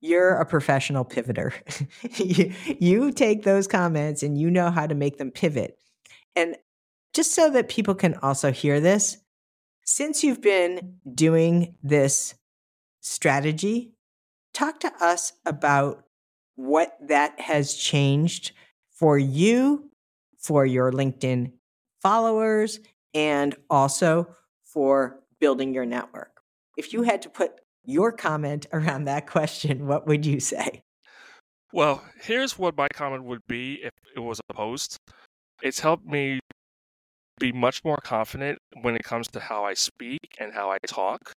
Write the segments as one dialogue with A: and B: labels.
A: you're a professional pivoter. you, you take those comments and you know how to make them pivot. And just so that people can also hear this, since you've been doing this strategy, talk to us about what that has changed for you, for your LinkedIn followers, and also for building your network. If you had to put your comment around that question, what would you say?
B: Well, here's what my comment would be if it was a post. It's helped me be much more confident when it comes to how I speak and how I talk.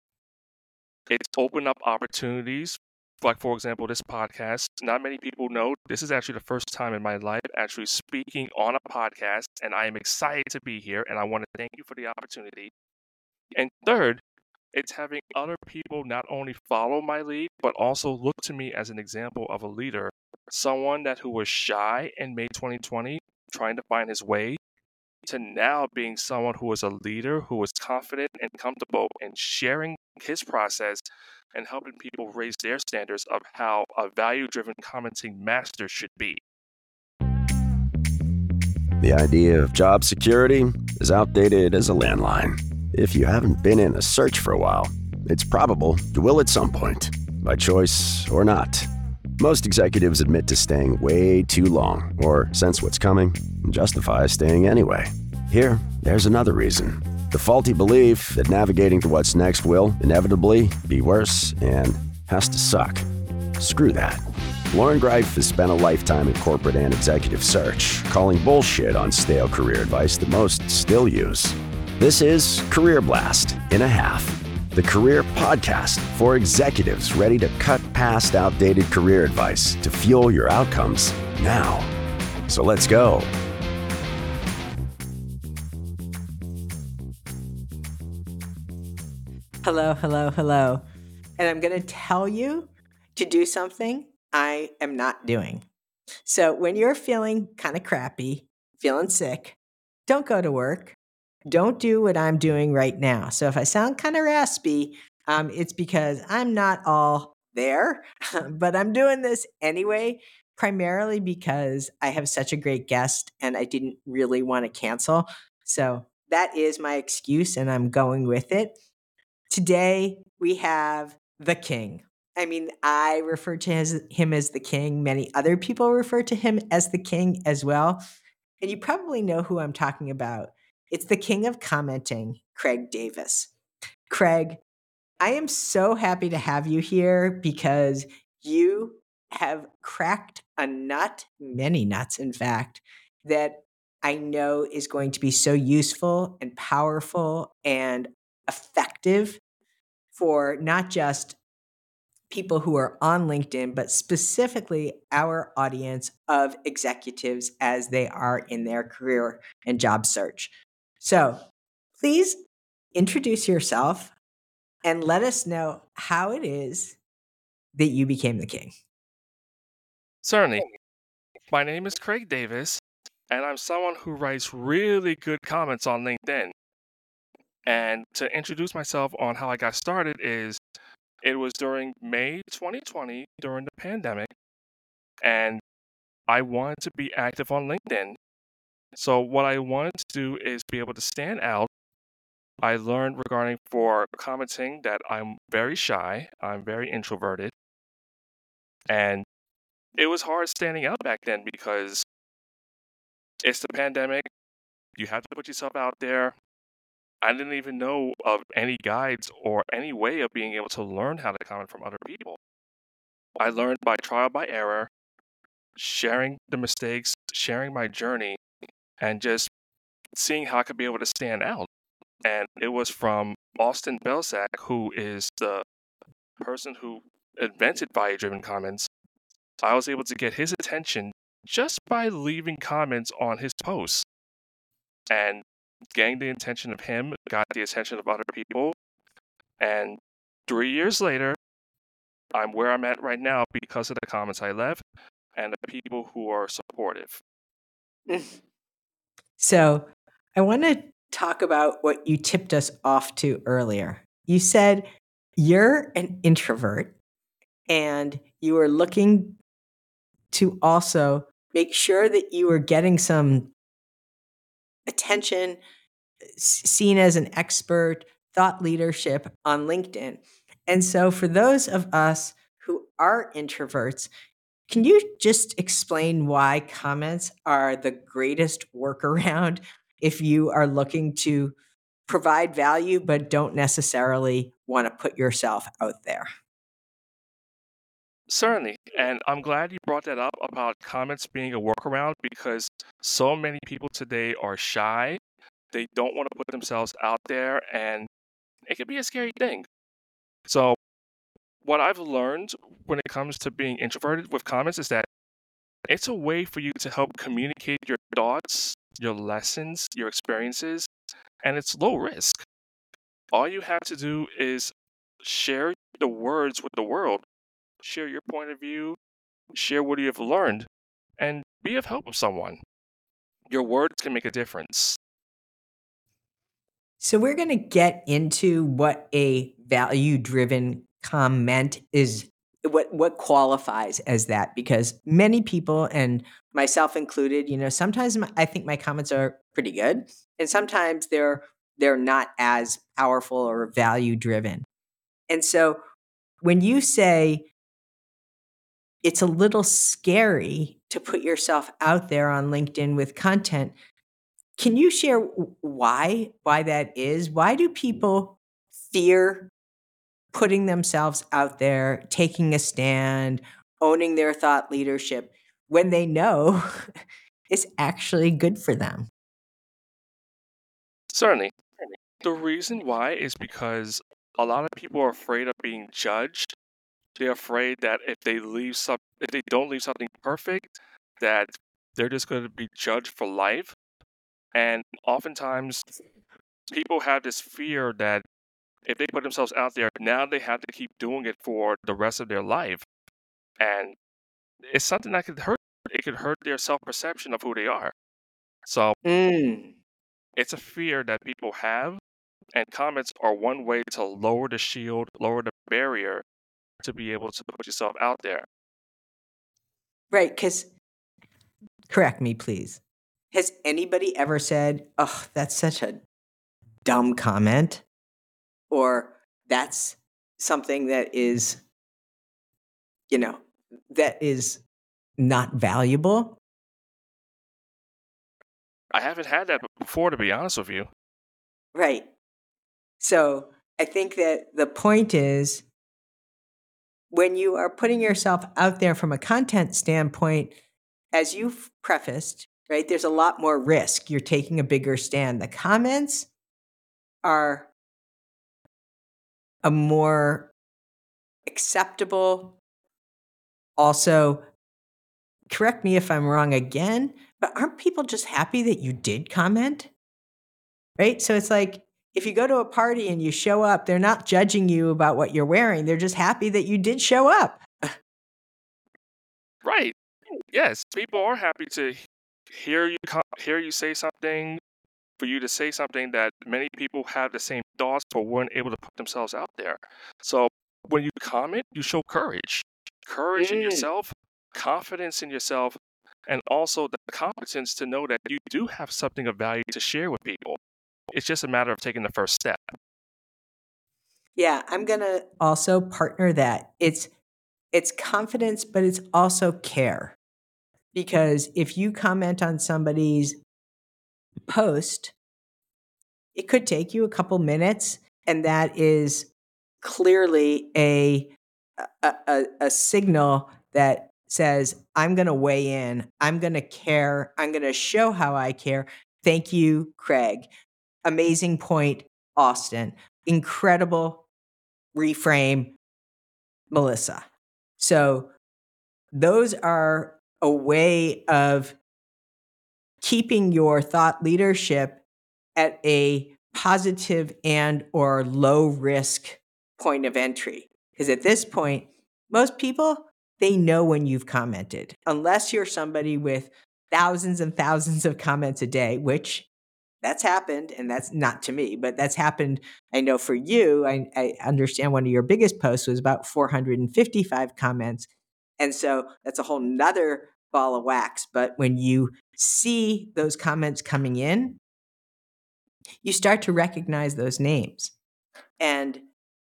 B: It's opened up opportunities. Like, for example, this podcast. Not many people know this is actually the first time in my life actually speaking on a podcast, and I am excited to be here, and I want to thank you for the opportunity. And third, it's having other people not only follow my lead, but also look to me as an example of a leader, someone that who was shy in May 2020, trying to find his way, to now being someone who is a leader, who is confident and comfortable in sharing his process and helping people raise their standards of how a value driven commenting master should be.
C: The idea of job security is outdated as a landline. If you haven't been in a search for a while, it's probable you will at some point, by choice or not. Most executives admit to staying way too long or sense what's coming and justify staying anyway. Here, there's another reason the faulty belief that navigating to what's next will inevitably be worse and has to suck. Screw that. Loren Greiff has spent a lifetime in corporate and executive search, calling bullshit on stale career advice that most still use. This is Career Blast in a half the career podcast for executives ready to cut past outdated career advice to fuel your outcomes now. So let's go.
A: Hello, hello, hello. And I'm going to tell you to do something I am not doing. So when you're feeling kind of crappy, feeling sick, don't go to work don't do what I'm doing right now. So if I sound kind of raspy, um, it's because I'm not all there, but I'm doing this anyway, primarily because I have such a great guest and I didn't really want to cancel. So that is my excuse and I'm going with it. Today we have the king. I mean, I refer to his, him as the king. Many other people refer to him as the king as well. And you probably know who I'm talking about. It's the king of commenting, Craig Davis. Craig, I am so happy to have you here because you have cracked a nut, many nuts, in fact, that I know is going to be so useful and powerful and effective for not just people who are on LinkedIn, but specifically our audience of executives as they are in their career and job search. So please introduce yourself and let us know how it is that you became the king.
B: Certainly. My name is Craig Davis, and I'm someone who writes really good comments on LinkedIn. And to introduce myself on how I got started is it was during May 2020 during the pandemic, and I wanted to be active on LinkedIn so what I wanted to do is be able to stand out. I learned regarding for commenting that I'm very shy, I'm very introverted. And it was hard standing out back then because it's the pandemic. You have to put yourself out there. I didn't even know of any guides or any way of being able to learn how to comment from other people. I learned by trial by error, sharing the mistakes, sharing my journey, and just seeing how I could be able to stand out. And it was from Austin Belcak, who is the person who invented value driven comments. I was able to get his attention just by leaving comments on his posts. And getting the attention of him got the attention of other people. And three years later, I'm where I'm at right now because of the comments I left and the people who are supportive.
A: So I want to talk about what you tipped us off to earlier. You said you're an introvert and you are looking to also make sure that you are getting some attention, seen as an expert, thought leadership on LinkedIn. And so, for those of us who are introverts, can you just explain why comments are the greatest workaround if you are looking to provide value but don't necessarily want to put yourself out there?
B: Certainly. And I'm glad you brought that up about comments being a workaround because so many people today are shy. They don't want to put themselves out there, and it can be a scary thing. So, what I've learned when it comes to being introverted with comments is that it's a way for you to help communicate your thoughts, your lessons, your experiences, and it's low risk. All you have to do is share the words with the world, share your point of view, share what you have learned, and be of help with someone. Your words can make a difference.
A: So, we're going to get into what a value driven comment is what what qualifies as that? Because many people and myself included you know sometimes i think my comments are pretty good and sometimes they're they're not as powerful or value driven. And so when you say it's a little scary to put yourself out there on linkedin with content can you share why why that is? Why do people fear putting themselves out there, taking a stand, owning their thought leadership when they know it's actually good for them.
B: Certainly. The reason why is because a lot of people are afraid of being judged. They're afraid that if they leave some, if they don't leave something perfect, that they're just going to be judged for life. And oftentimes, people have this fear that if they put themselves out there, now they have to keep doing it for the rest of their life. And it's something that could hurt. It could hurt their self perception of who they are. So
A: Mm.
B: it's a fear that people have, and comments are one way to lower the shield, lower the barrier to be able to put yourself out there.
A: Right. Because, correct me, please. Has anybody ever said, oh, that's such a dumb comment? Or that's something that is, you know, that is not valuable?
B: I haven't had that before, to be honest with you.
A: Right. So I think that the point is when you are putting yourself out there from a content standpoint, as you've prefaced, right, there's a lot more risk. You're taking a bigger stand. The comments are a more acceptable, also, correct me if I'm wrong again, but aren't people just happy that you did comment? Right? So it's like if you go to a party and you show up, they're not judging you about what you're wearing. They're just happy that you did show up.
B: Right. Yes, people are happy to hear you hear you say something, for you to say something that many people have the same thoughts but weren't able to put themselves out there. So when you comment, you show courage. Courage in
A: Mm.
B: yourself, confidence in yourself, and also the competence to know that you do have something of value to share with people. It's just a matter of taking the first step.
A: Yeah, I'm going to also partner that. It's it's confidence, but it's also care. Because if you comment on somebody's post, it could take you a couple minutes and that is clearly a a, a, a signal that says i'm going to weigh in. I'm going to care. I'm going to show how i care. Thank you craig. Amazing point austin. Incredible reframe melissa. So those are a way of keeping your thought leadership at a positive and or low risk point of entry because at this point most people they know when you've commented unless you're somebody with thousands and thousands of comments a day which that's happened, and that's not to me, but that's happened. I know for you, I, I understand one of your biggest posts was about 455 comments. And so that's a whole nother ball of wax. But when you see those comments coming in, you start to recognize those names. And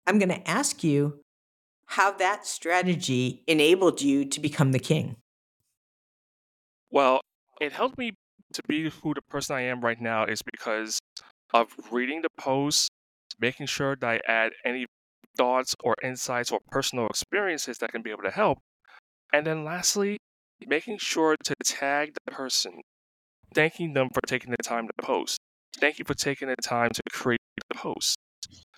A: I'm going to ask you how that strategy enabled you to become the king.
B: Well, it helped me to be who the person I am right now is because of reading the posts, making sure that I add any thoughts or insights or personal experiences that can be able to help. And then lastly, making sure to tag the person, thanking them for taking the time to post. Thank you for taking the time to create the post.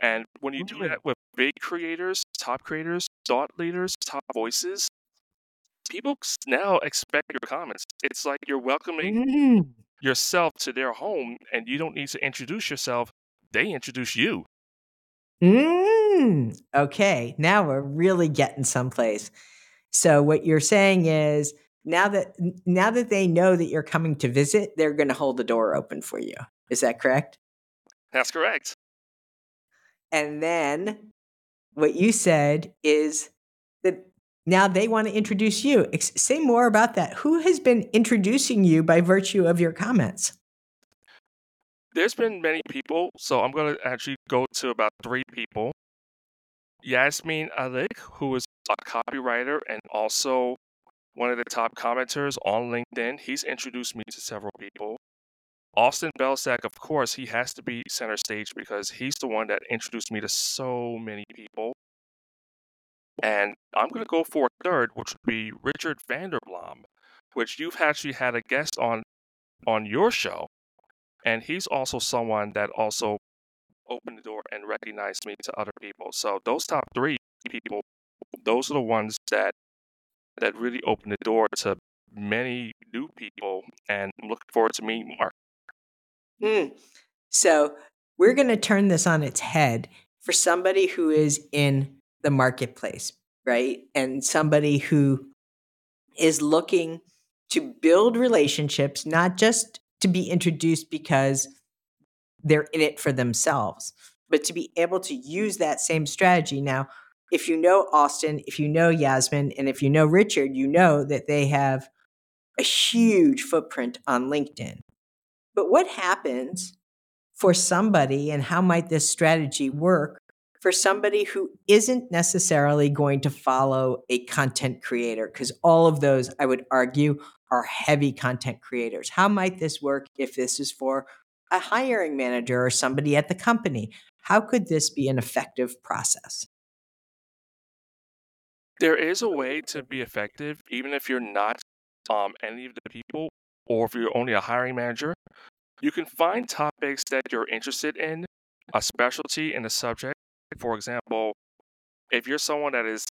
B: And when you do that with big creators, top creators, thought leaders, top voices, people now expect your comments. It's like you're welcoming
A: Mm.
B: yourself to their home and you don't need to introduce yourself. They introduce you.
A: Mm. Okay, now we're really getting someplace. So what you're saying is now that now that they know that you're coming to visit, they're going to hold the door open for you. Is that correct?
B: That's correct.
A: And then what you said is that now they want to introduce you. Say more about that. Who has been introducing you by virtue of your comments?
B: There's been many people, so I'm going to actually go to about three people. Jasmin Alic, who is a copywriter and also one of the top commenters on LinkedIn, he's introduced me to several people. Austin Belcak, of course, he has to be center stage because he's the one that introduced me to so many people. And I'm going to go for a third, which would be Richard van der Blom, which you've actually had a guest on on your show. And he's also someone that also opened the door and recognized me to other people. So those top three people, those are the ones that that really opened the door to many new people. And I'm looking forward to meeting more.
A: Hmm. So we're going to turn this on its head for somebody who is in the marketplace, right? And somebody who is looking to build relationships, not just to be introduced because they're in it for themselves, but to be able to use that same strategy. Now, if you know Austin, if you know Jasmin, and if you know Richard, you know that they have a huge footprint on LinkedIn. But what happens for somebody, and how might this strategy work for somebody who isn't necessarily going to follow a content creator? Because all of those, I would argue, are heavy content creators. How might this work if this is for a hiring manager or somebody at the company? How could this be an effective process?
B: There is a way to be effective, even if you're not um, any of the people, or if you're only a hiring manager. You can find topics that you're interested in, a specialty in a subject. For example, if you're someone that is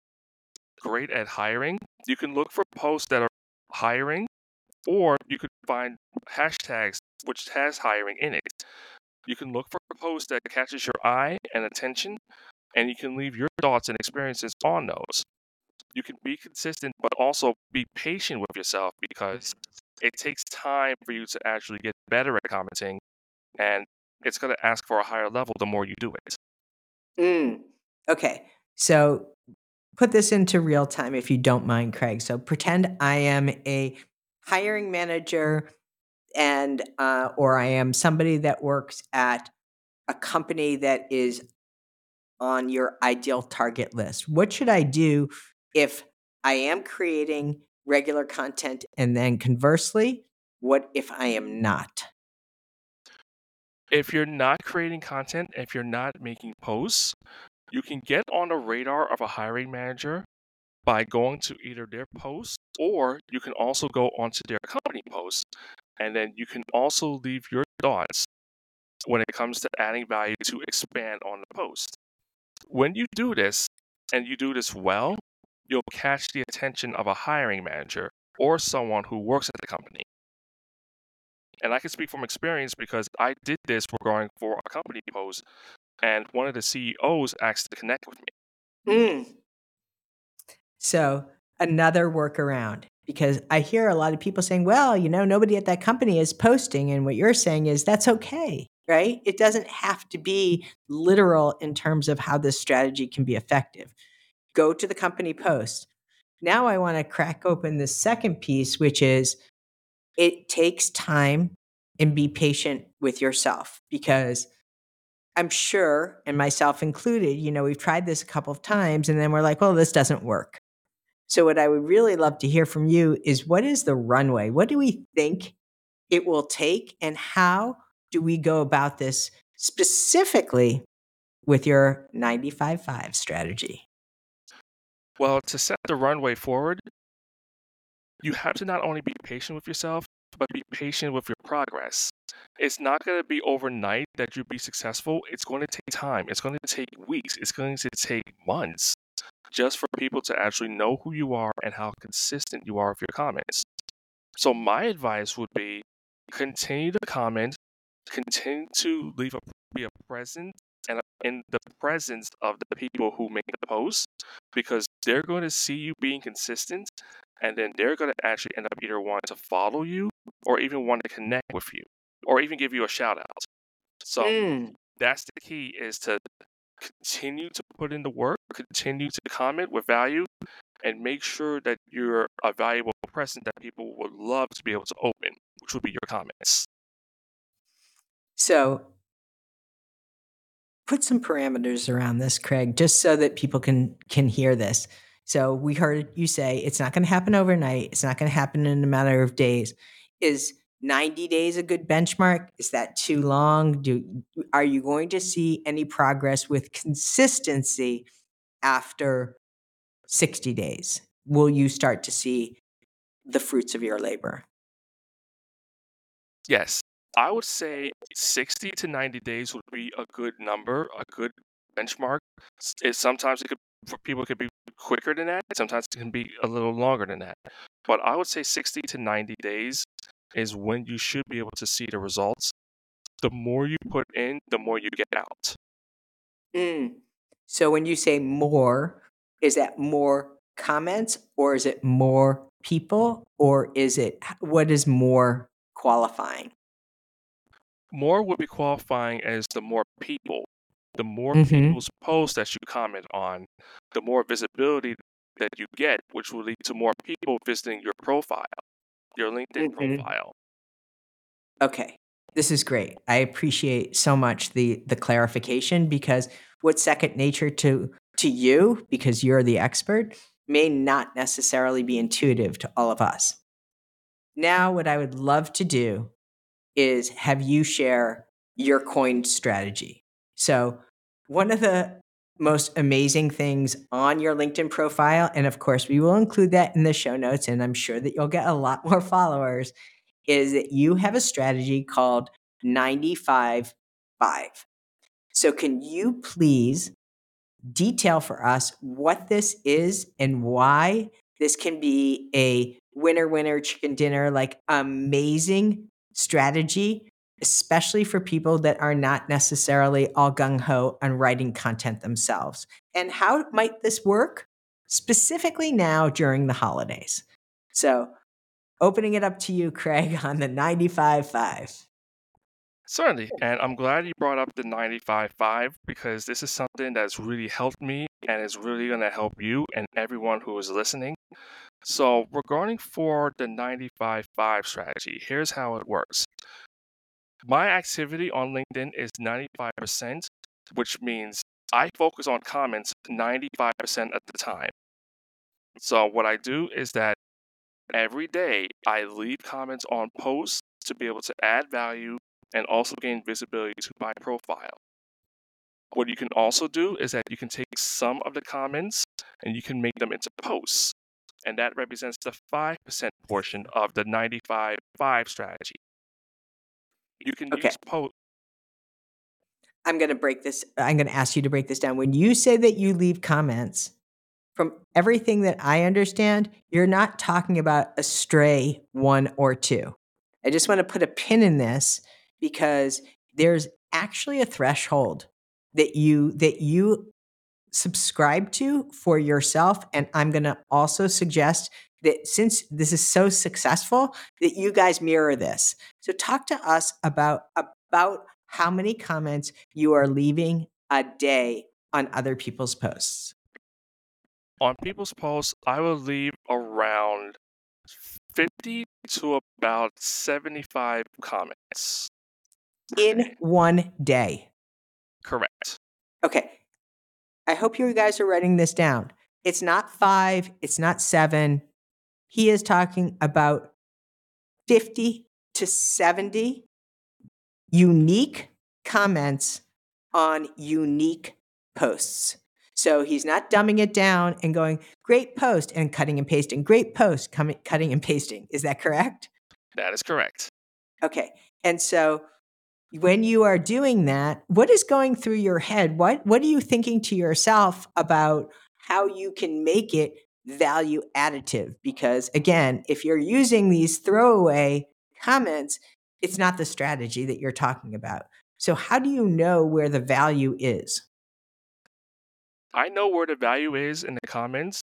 B: great at hiring, you can look for posts that are hiring, or you could find hashtags which has hiring in it. You can look for a post that catches your eye and attention, and you can leave your thoughts and experiences on those. You can be consistent, but also be patient with yourself because it takes time for you to actually get better at commenting, and it's going to ask for a higher level the more you do it.
A: Mm. Okay. So put this into real time if you don't mind, Craig. So pretend I am a hiring manager and uh, or I am somebody that works at a company that is on your ideal target list. What should I do if I am creating regular content and then conversely, what if I am not?
B: If you're not creating content, if you're not making posts, you can get on the radar of a hiring manager by going to either their posts or you can also go onto their company posts and then you can also leave your thoughts when it comes to adding value to expand on the post. When you do this and you do this well, you'll catch the attention of a hiring manager or someone who works at the company. And I can speak from experience because I did this regarding for a company post, and one of the CEOs asked to connect with me.
A: Mm. So another workaround. because I hear a lot of people saying, well, you know, nobody at that company is posting. And what you're saying is that's okay, right? It doesn't have to be literal in terms of how this strategy can be effective. Go to the company post. Now I want to crack open the second piece, which is it takes time and be patient with yourself because I'm sure, and myself included, you know, we've tried this a couple of times and then we're like, well, this doesn't work. So, what I would really love to hear from you is what is the runway? What do we think it will take, and how do we go about this specifically with your 95.5 strategy?
B: Well, to set the runway forward, you have to not only be patient with yourself, but be patient with your progress. It's not going to be overnight that you'll be successful. It's going to take time. It's going to take weeks. It's going to take months just for people to actually know who you are and how consistent you are with your comments. So, my advice would be continue to comment, continue to leave a, be a present and in the presence of the people who make the post because they're going to see you being consistent and then they're going to actually end up either wanting to follow you or even want to connect with you or even give you a shout out. So mm. that's the key is to continue to put in the work, continue to comment with value, and make sure that you're a valuable present that people would love to be able to open, which would be your comments.
A: So put some parameters around this, Craig, just so that people can can hear this. So we heard you say it's not going to happen overnight. It's not going to happen in a matter of days. Is 90 days a good benchmark? Is that too long? Do are you going to see any progress with consistency after 60 days? Will you start to see the fruits of your labor?
B: Yes. I would say 60 to 90 days would be a good number, a good benchmark. It, sometimes it could for people it could be quicker than that. Sometimes it can be a little longer than that. But I would say 60 to 90 days is when you should be able to see the results. The more you put in, the more you get out.
A: Mm. So when you say more, is that more comments or is it more people or is it what is more qualifying?
B: More would be qualifying as the more people. The more mm-hmm. people's posts that you comment on, the more visibility that you get, which will lead to more people visiting your profile your LinkedIn mm-hmm. profile.
A: Okay. This is great. I appreciate so much the the clarification because what's second nature to to you because you're the expert may not necessarily be intuitive to all of us. Now what I would love to do is have you share your coined strategy. So, one of the most amazing things on your LinkedIn profile. And of course, we will include that in the show notes. And I'm sure that you'll get a lot more followers. Is that you have a strategy called 95 5. So, can you please detail for us what this is and why this can be a winner, winner, chicken dinner, like amazing strategy especially for people that are not necessarily all gung ho on writing content themselves. And how might this work specifically now during the holidays? So, opening it up to you, Craig, on the 95 5.
B: Certainly. And I'm glad you brought up the 95.5 because this is something that's really helped me and is really going to help you and everyone who is listening. So, regarding for the 95-5 strategy, here's how it works my activity on LinkedIn is 95%, which means I focus on comments 95% of the time. So, what I do is that every day I leave comments on posts to be able to add value and also gain visibility to my profile. What you can also do is that you can take some of the comments and you can make them into posts. And that represents the 5% portion of the 95 5 strategy. You can okay. use post.
A: I'm going to break this. I'm going to ask you to break this down. When you say that you leave comments, from everything that I understand, you're not talking about a stray one or two. I just want to put a pin in this because there's actually a threshold that you that you subscribe to for yourself. And I'm going to also suggest that since this is so successful, that you guys mirror this. So talk to us about about how many comments you are leaving a day on other people's posts.
B: On people's posts, I will leave around 50 to about 75 comments.
A: In one day.
B: Correct.
A: Okay. I hope you guys are writing this down. It's not five, it's not seven. He is talking about 50 to 70 unique comments on unique posts. So he's not dumbing it down and going, great post and cutting and pasting, great post, coming, cutting and pasting. Is that correct?
B: That is correct.
A: Okay. And so when you are doing that, what is going through your head? What, what are you thinking to yourself about how you can make it value additive? Because again, if you're using these throwaway comments, it's not the strategy that you're talking about. So, how do you know where the value is?
B: I know where the value is in the comments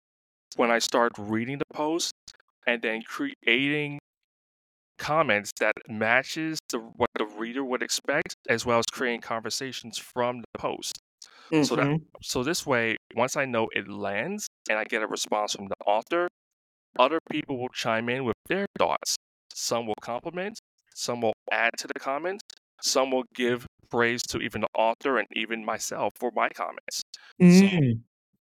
B: when I start reading the post and then creating comments that matches the, what the reader would expect, as well as creating conversations from the post. Mm-hmm. So that mm-hmm. so this way, once I know it lands and I get a response from the author, other people will chime in with their thoughts. Some will compliment, some will add to the comments, some will give praise to even the author and even myself for my comments. Mm. So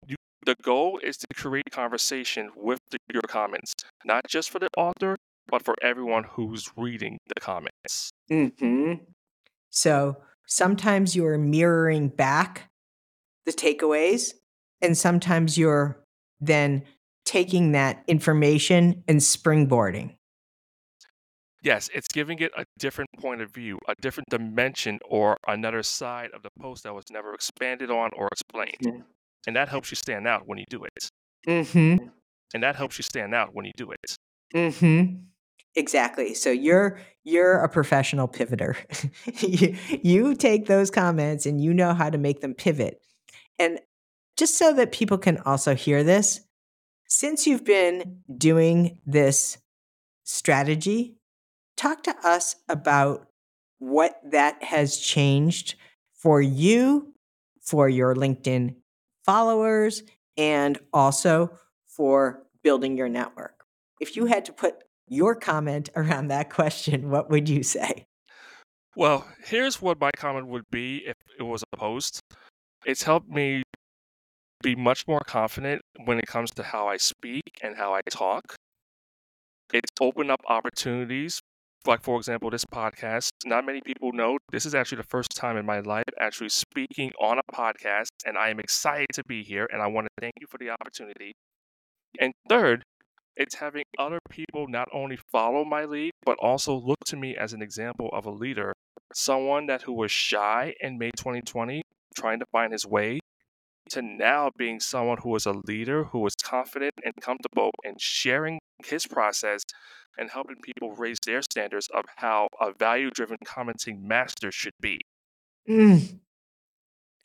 B: you, the goal is to create conversation with the, your comments, not just for the author, but for everyone who's reading the comments.
A: Mm-hmm. So sometimes you're mirroring back the takeaways, and sometimes you're then taking that information and springboarding.
B: Yes, it's giving it a different point of view, a different dimension, or another side of the post that was never expanded on or explained. Mm-hmm. And that helps you stand out when you do it. Mm-hmm. And that helps you stand out when you do it.
A: Mm-hmm. Exactly. So you're you're a professional pivoter. you, you take those comments and you know how to make them pivot. And just so that people can also hear this, since you've been doing this strategy talk to us about what that has changed for you, for your LinkedIn followers, and also for building your network. If you had to put your comment around that question, what would you say?
B: Well, here's what my comment would be if it was a post. It's helped me be much more confident when it comes to how I speak and how I talk. It's opened up opportunities like for example this podcast not many people know this is actually the first time in my life actually speaking on a podcast and i am excited to be here and i want to thank you for the opportunity and third it's having other people not only follow my lead but also look to me as an example of a leader someone that who was shy in may 2020 trying to find his way to now being someone who is a leader who is confident and comfortable in sharing his process and helping people raise their standards of how a value driven commenting master should be.
A: Mm.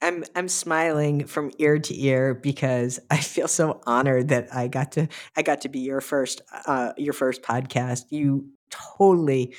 A: I'm I'm smiling from ear to ear because I feel so honored that I got to I got to be your first uh, your first podcast. You totally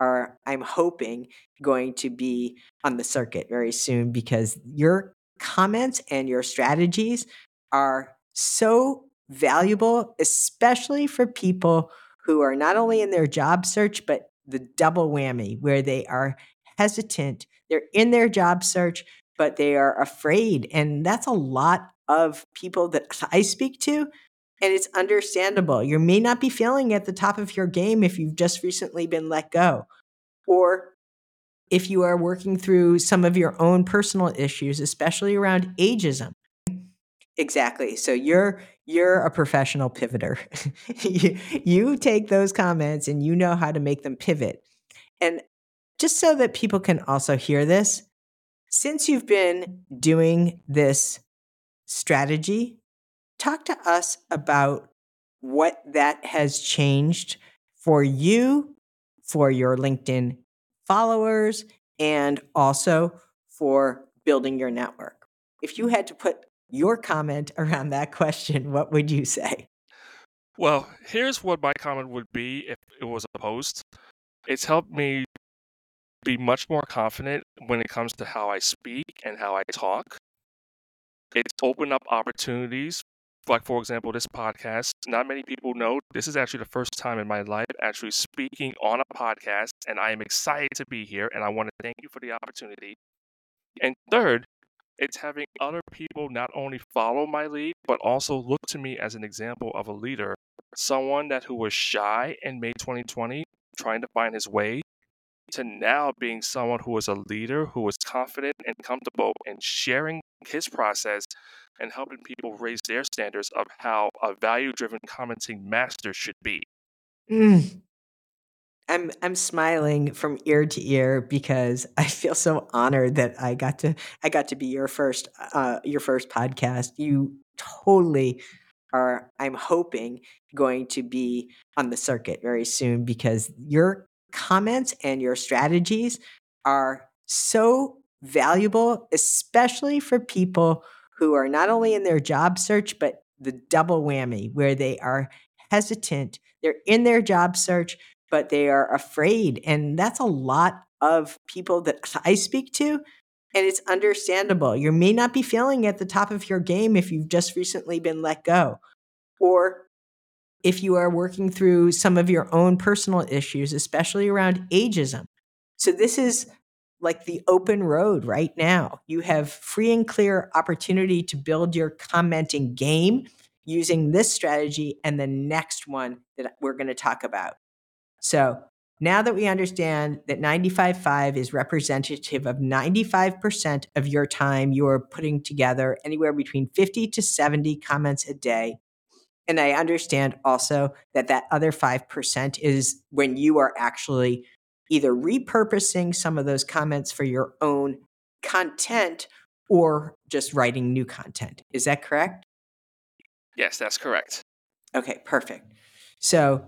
A: are I'm hoping going to be on the circuit very soon because your comments and your strategies are so valuable especially for people who are not only in their job search, but the double whammy where they are hesitant. They're in their job search, but they are afraid. And that's a lot of people that I speak to. And it's understandable. You may not be feeling at the top of your game if you've just recently been let go, or if you are working through some of your own personal issues, especially around ageism. Exactly. So you're you're a professional pivoter. you, you take those comments and you know how to make them pivot. And just so that people can also hear this, since you've been doing this strategy, talk to us about what that has changed for you, for your LinkedIn followers, and also for building your network. If you had to put your comment around that question, what would you say?
B: Well, here's what my comment would be if it was a post. It's helped me be much more confident when it comes to how I speak and how I talk. It's opened up opportunities. Like, for example, this podcast. Not many people know this is actually the first time in my life actually speaking on a podcast, and I am excited to be here, and I want to thank you for the opportunity. And third, it's having other people not only follow my lead, but also look to me as an example of a leader, someone that who was shy in May 2020, trying to find his way, to now being someone who is a leader, who is confident and comfortable in sharing his process and helping people raise their standards of how a value-driven commenting master should be.
A: Mm. I'm I'm smiling from ear to ear because I feel so honored that I got to I got to be your first uh, your first podcast. You totally are. I'm hoping going to be on the circuit very soon because your comments and your strategies are so valuable, especially for people who are not only in their job search but the double whammy where they are hesitant. They're in their job search but they are afraid. And that's a lot of people that I speak to. And it's understandable. You may not be feeling at the top of your game if you've just recently been let go, or if you are working through some of your own personal issues, especially around ageism. So, this is like the open road right now. You have free and clear opportunity to build your commenting game using this strategy and the next one that we're going to talk about. So now that we understand that 95.5 is representative of 95% of your time, you're putting together anywhere between 50 to 70 comments a day. And I understand also that that other 5% is when you are actually either repurposing some of those comments for your own content or just writing new content. Is that correct?
B: Yes, that's correct.
A: Okay, perfect. So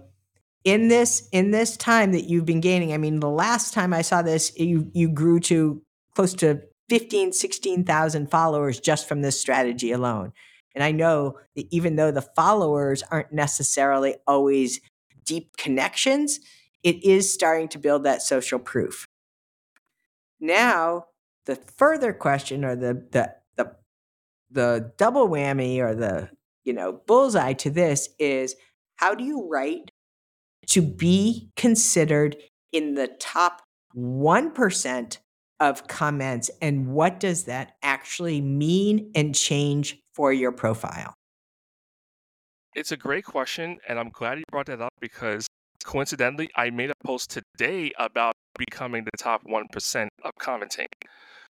A: in this in this time that you've been gaining i mean the last time i saw this you you grew to close to 15 16,000 followers just from this strategy alone and i know that even though the followers aren't necessarily always deep connections it is starting to build that social proof. Now the further question or the the the, the double whammy or the you know bullseye to this is how do you write to be considered in the top 1% of comments? And what does that actually mean and change for your profile?
B: It's a great question, and I'm glad you brought that up because coincidentally, I made a post today about becoming the top 1% of commenting.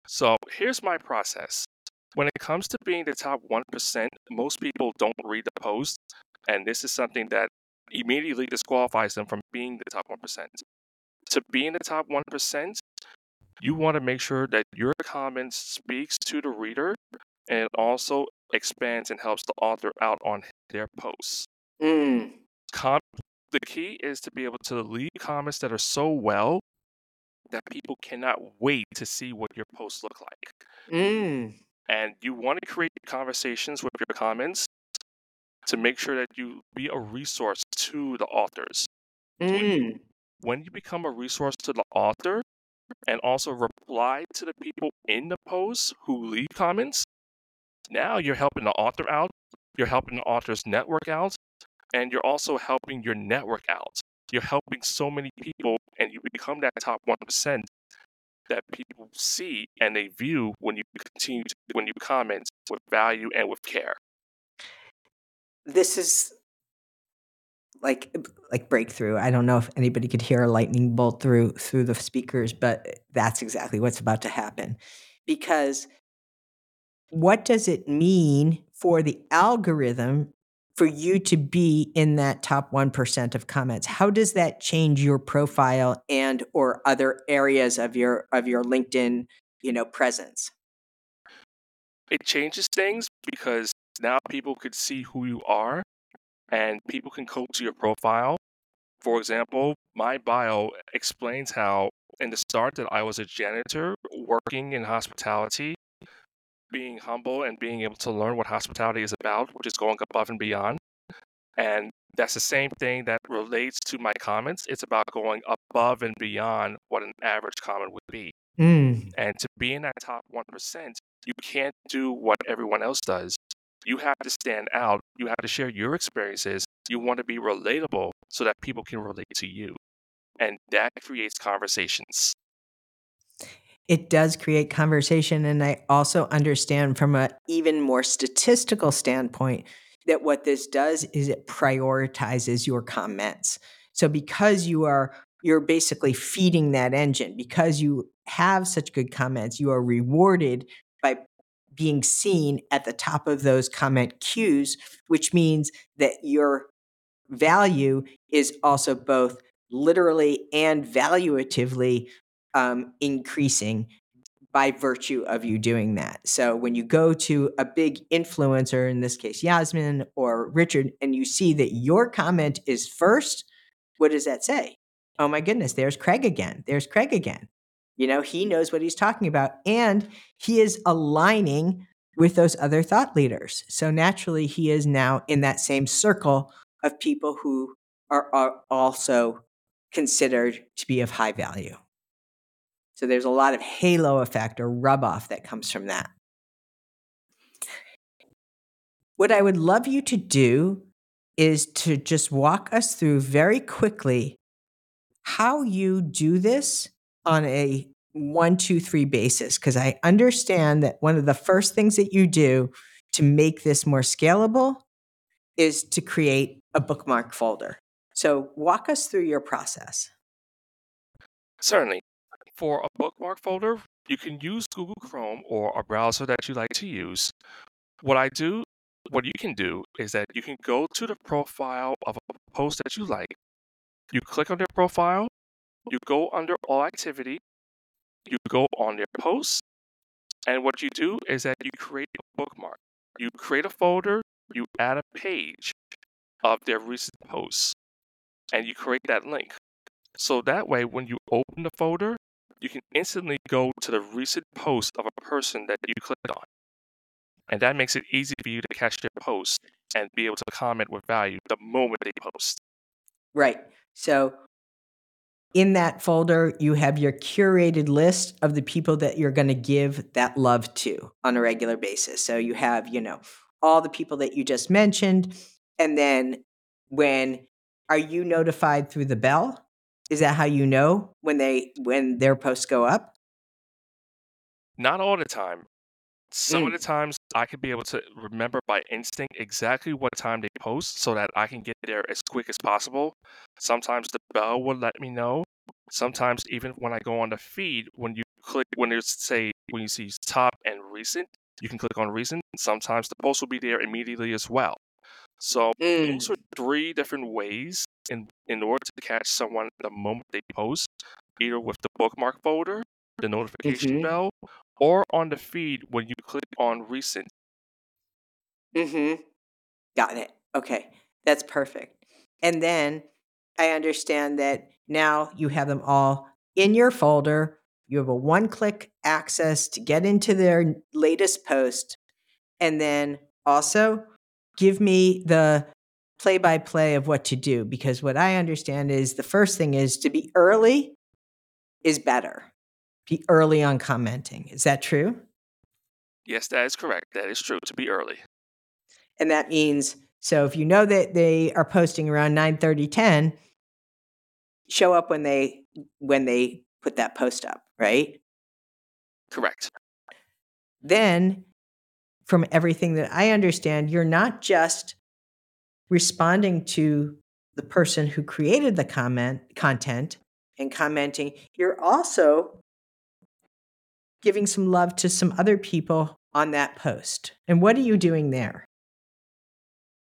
B: So here's my process. When it comes to being the top 1%, most people don't read the post, and this is something that immediately disqualifies them from being the top 1%. To be in the top 1%, you want to make sure that your comment speaks to the reader and also expands and helps the author out on their posts.
A: Mm.
B: Com- the key is to be able to leave comments that are so well that people cannot wait to see what your posts look like.
A: Mm.
B: And you want to create conversations with your comments to make sure that you be a resource to the authors.
A: Mm.
B: When you become a resource to the author and also reply to the people in the post who leave comments, now you're helping the author out, you're helping the author's network out, and you're also helping your network out. You're helping so many people, and you become that top 1% that people see and they view when you continue to, when you comment with value and with care
A: this is like like breakthrough. I don't know if anybody could hear a lightning bolt through through the speakers, but that's exactly what's about to happen. Because what does it mean for the algorithm for you to be in that top 1% of comments? How does that change your profile and or other areas of your of your LinkedIn, you know, presence?
B: It changes things because now people could see who you are and people can go to your profile. For example, my bio explains how in the start that I was a janitor working in hospitality being humble and being able to learn what hospitality is about, which is going above and beyond. And that's the same thing that relates to my comments. It's about going above and beyond what an average comment would be.
A: Mm.
B: And to be in that top 1%, you can't do what everyone else does. You have to stand out. You have to share your experiences. You want to be relatable so that people can relate to you. And that creates conversations.
A: It does create conversation. And I also understand from an even more statistical standpoint that what this does is it prioritizes your comments. So because you are you're basically feeding that engine because you have such good comments, you are rewarded by being seen at the top of those comment queues, which means that your value is also both literally and valuatively um, increasing by virtue of you doing that. So when you go to a big influencer, in this case Jasmin or Richard, and you see that your comment is first, what does that say? Oh my goodness, there's Craig again. There's Craig again. You know, he knows what he's talking about and he is aligning with those other thought leaders. So naturally, he is now in that same circle of people who are, are also considered to be of high value. So there's a lot of halo effect or rub off that comes from that. What I would love you to do is to just walk us through very quickly how you do this on a one, two, three basis. Because I understand that one of the first things that you do to make this more scalable is to create a bookmark folder. So walk us through your process.
B: Certainly. For a bookmark folder, you can use Google Chrome or a browser that you like to use. What I do, what you can do is that you can go to the profile of a post that you like. You click on their profile, you go under all activity, you go on their posts, and what you do is that you create a bookmark. You create a folder, you add a page of their recent posts, and you create that link. So that way, when you open the folder, you can instantly go to the recent post of a person that you clicked on. And that makes it easy for you to catch their post and be able to comment with value the moment they post.
A: Right. So in that folder, you have your curated list of the people that you're going to give that love to on a regular basis. So you have, you know, all the people that you just mentioned. And then when are you notified through the bell? Is that how you know when they when their posts go up?
B: Not all the time. Some of
A: Mm.
B: the times I could be able to remember by instinct exactly what time they post so that I can get there as quick as possible. Sometimes the bell will let me know. Sometimes even when I go on the feed, when you click when there's say when you see top and recent, you can click on recent. Sometimes the post will be there immediately as well. So
A: Mm.
B: those are three different ways in in order to catch someone the moment they post, either with the bookmark folder, the notification
A: Mhm.
B: bell, or on the feed when you click on recent.
A: Mm-hmm. Got it. Okay. That's perfect. And then I understand that now you have them all in your folder. You have a one click access to get into their latest post. And then also give me the play by play of what to do. Because what I understand is the first thing is to be early is better. Be early on commenting. Is that true?
B: Yes, that is correct. That is true. To be early.
A: and that means so if you know that they are posting around 9 30 10 show up when they when they put that post up right
B: Correct.
A: then from everything that i understand you're not just responding to the person who created the comment content and commenting. You're also giving some love to some other people on that post. And what are you doing there?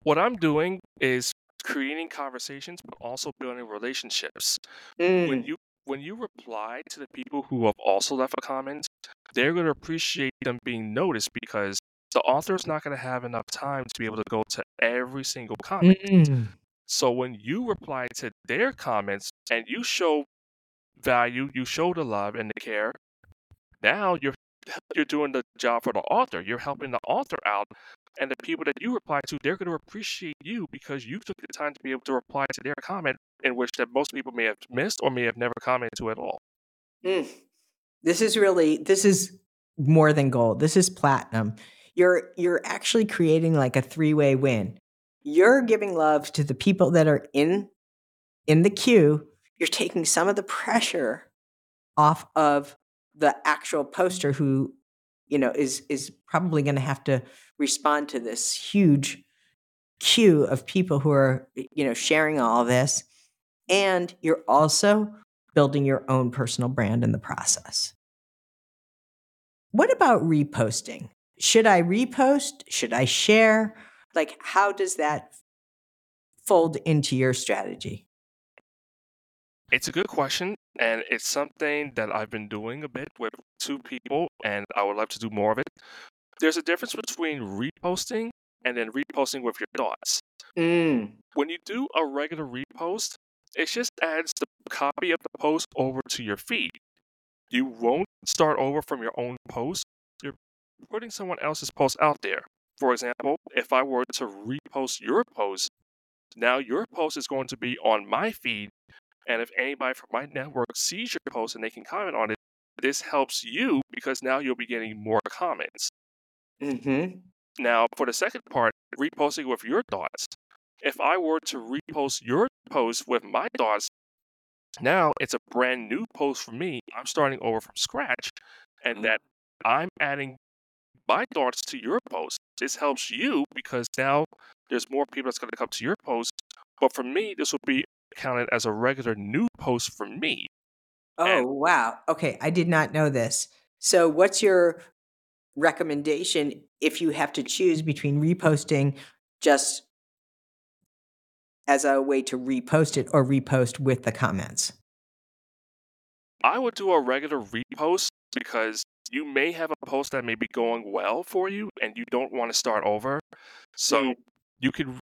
B: What I'm doing is creating conversations, but also building relationships.
A: Mm,
B: When you when you reply to the people who have also left a comment, they're going to appreciate them being noticed because the author is not going to have enough time to be able to go to every single comment.
A: mm,
B: So when you reply to their comments and you show value, you show the love and the care, now you're you're doing the job for the author. You're helping the author out, and the people that you reply to, they're going to appreciate you because you took the time to be able to reply to their comment, in which that most people may have missed or may have never commented to at all.
A: Mm. This is really this is more than gold. This is platinum. You're you're actually creating like a three-way win. You're giving love to the people that are in in the queue. You're taking some of the pressure off of the actual poster who you know is is probably going to have to respond to this huge queue of people who are you know sharing all this and you're also building your own personal brand in the process what about reposting should i repost should i share like how does that fold into your strategy
B: it's a good question, and it's something that I've been doing a bit with two people, and I would love to do more of it. There's a difference between reposting and then reposting with your thoughts.
A: mm.
B: When you do a regular repost, it just adds the copy of the post over to your feed. You won't start over from your own post. Putting someone else's post out there. For example, if I were to repost your post, now your post is going to be on my feed and if anybody from my network sees your post and they can comment on it, this helps you because now you'll be getting more comments.
A: Mm-hmm.
B: Now, for the second part, reposting with your thoughts. If I were to repost your post with my thoughts, now it's a brand new post for me. I'm starting over from scratch, and
A: Mhm.
B: that I'm adding my thoughts to your post. This helps you because now there's more people that's going to come to your post. But for me, this will be counted as a regular new post for me.
A: Oh,
B: And-
A: wow. Okay. I did not know this. So, what's your recommendation if you have to choose between reposting just as a way to repost it or repost with the comments?
B: I would do a regular repost because you may have a post that may be going well for you and you don't want to start over. So
A: Mm.
B: you could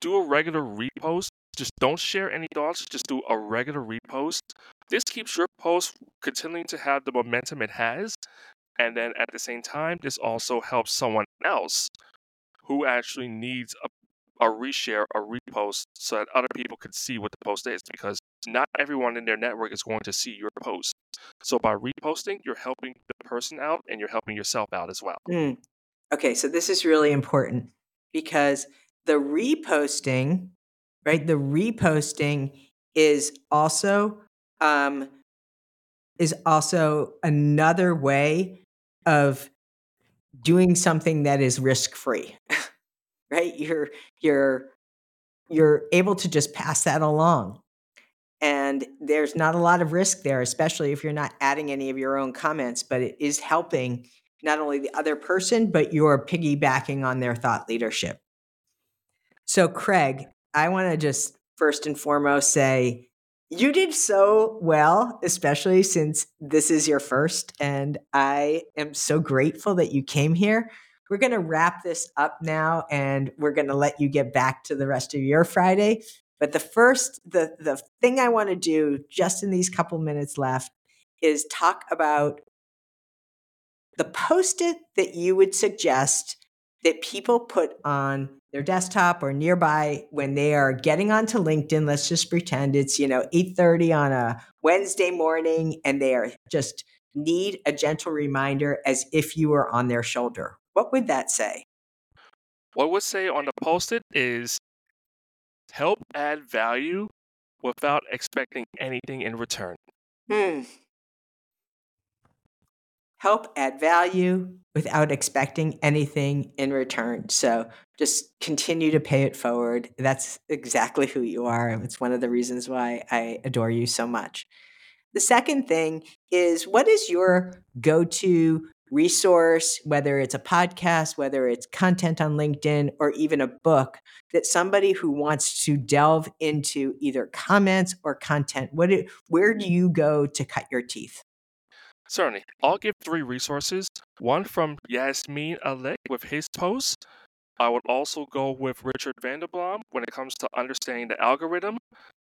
B: do a regular repost. Just don't share any thoughts, just do a regular repost. This keeps your post continuing to have the momentum it has. And then at the same time, this also helps someone else who actually needs a, a reshare, a repost, so that other people can see what the post is because not everyone in their network is going to see your post. So by reposting, you're helping the person out and you're helping yourself out as well.
A: Mm. Okay, so this is really important because the reposting, right? The reposting is also um, is also another way of doing something that is risk free, right? You're you're you're able to just pass that along. And there's not a lot of risk there, especially if you're not adding any of your own comments, but it is helping not only the other person, but you're piggybacking on their thought leadership. So, Craig, I want to just first and foremost say you did so well, especially since this is your first. And I am so grateful that you came here. We're going to wrap this up now and we're going to let you get back to the rest of your Friday. But the first, the, the thing I want to do just in these couple minutes left is talk about the post it that you would suggest that people put on their desktop or nearby when they are getting onto LinkedIn. Let's just pretend it's, you know, 8:30 on a Wednesday morning and they are just need a gentle reminder as if you were on their shoulder. What would that say?
B: What would say on the post it is help add value without expecting anything in return.
A: Hmm. Help add value without expecting anything in return. So just continue to pay it forward. That's exactly who you are. It's one of the reasons why I adore you so much. The second thing is what is your go to resource, whether it's a podcast, whether it's content on LinkedIn, or even a book that somebody who wants to delve into either comments or content, what it, where do you go to cut your teeth?
B: Certainly. I'll give three resources. One from Jasmin Alic with his post. I would also go with Richard van der Blom when it comes to understanding the algorithm.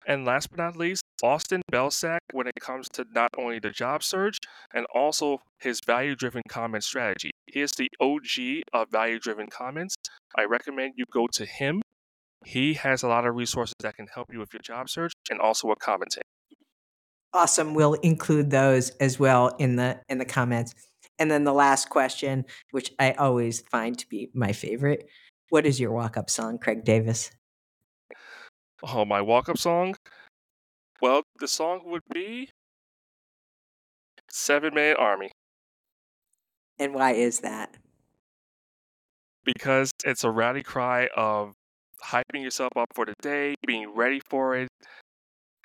B: And last but not least, Austin Belcak when it comes to not only the job search and also his value driven comment strategy. He is the OG of value driven comments. I recommend you go to him. He has a lot of resources that can help you with your job search and also with commenting.
A: Awesome. We'll include those as well in the in the comments. And then the last question, which I always find to be my favorite. What is your walk up song, Craig Davis?
B: Oh, my walk up song? Well, the song would be Seven Man Army.
A: And why is that?
B: Because it's a rally cry of hyping yourself up for the day, being ready for it.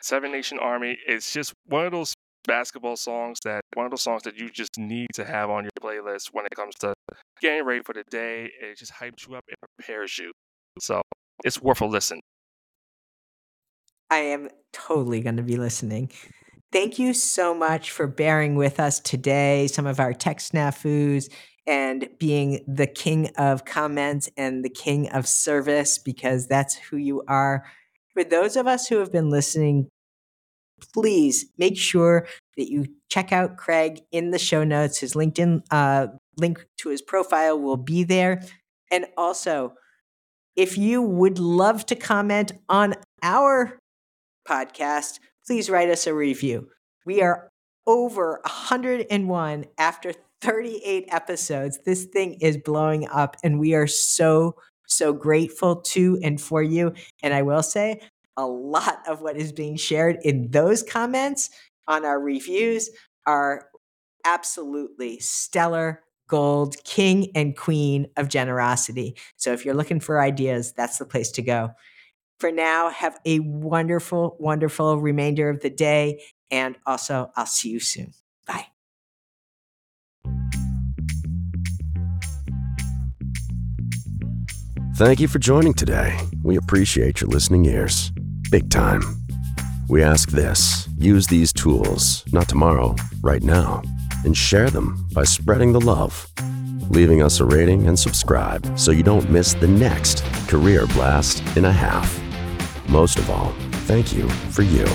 B: Seven Nation Army is just one of those basketball songs that one of those songs that you just need to have on your playlist when it comes to getting ready for the day. It just hypes you up, and prepares you. So it's worth a listen.
A: I am totally going to be listening. Thank you so much for bearing with us today, some of our tech snafus, and being the king of comments and the king of service, because that's who you are. For those of us who have been listening please make sure that you check out Craig in the show notes. His LinkedIn uh, link to his profile will be there. And also, if you would love to comment on our podcast, please write us a review. We are over 101 after 38 episodes. This thing is blowing up, and we are so, so grateful to and for you. And I will say, a lot of what is being shared in those comments on our reviews are absolutely stellar gold king and queen of generosity. So if you're looking for ideas, that's the place to go. For now, have a wonderful, wonderful remainder of the day. And also, I'll see you soon. Bye.
C: Thank you for joining today. We appreciate your listening ears big time. We ask this use these tools, not tomorrow, right now, and share them by spreading the love, leaving us a rating and subscribe so you don't miss the next career blast in a half. Most of all, thank you for you.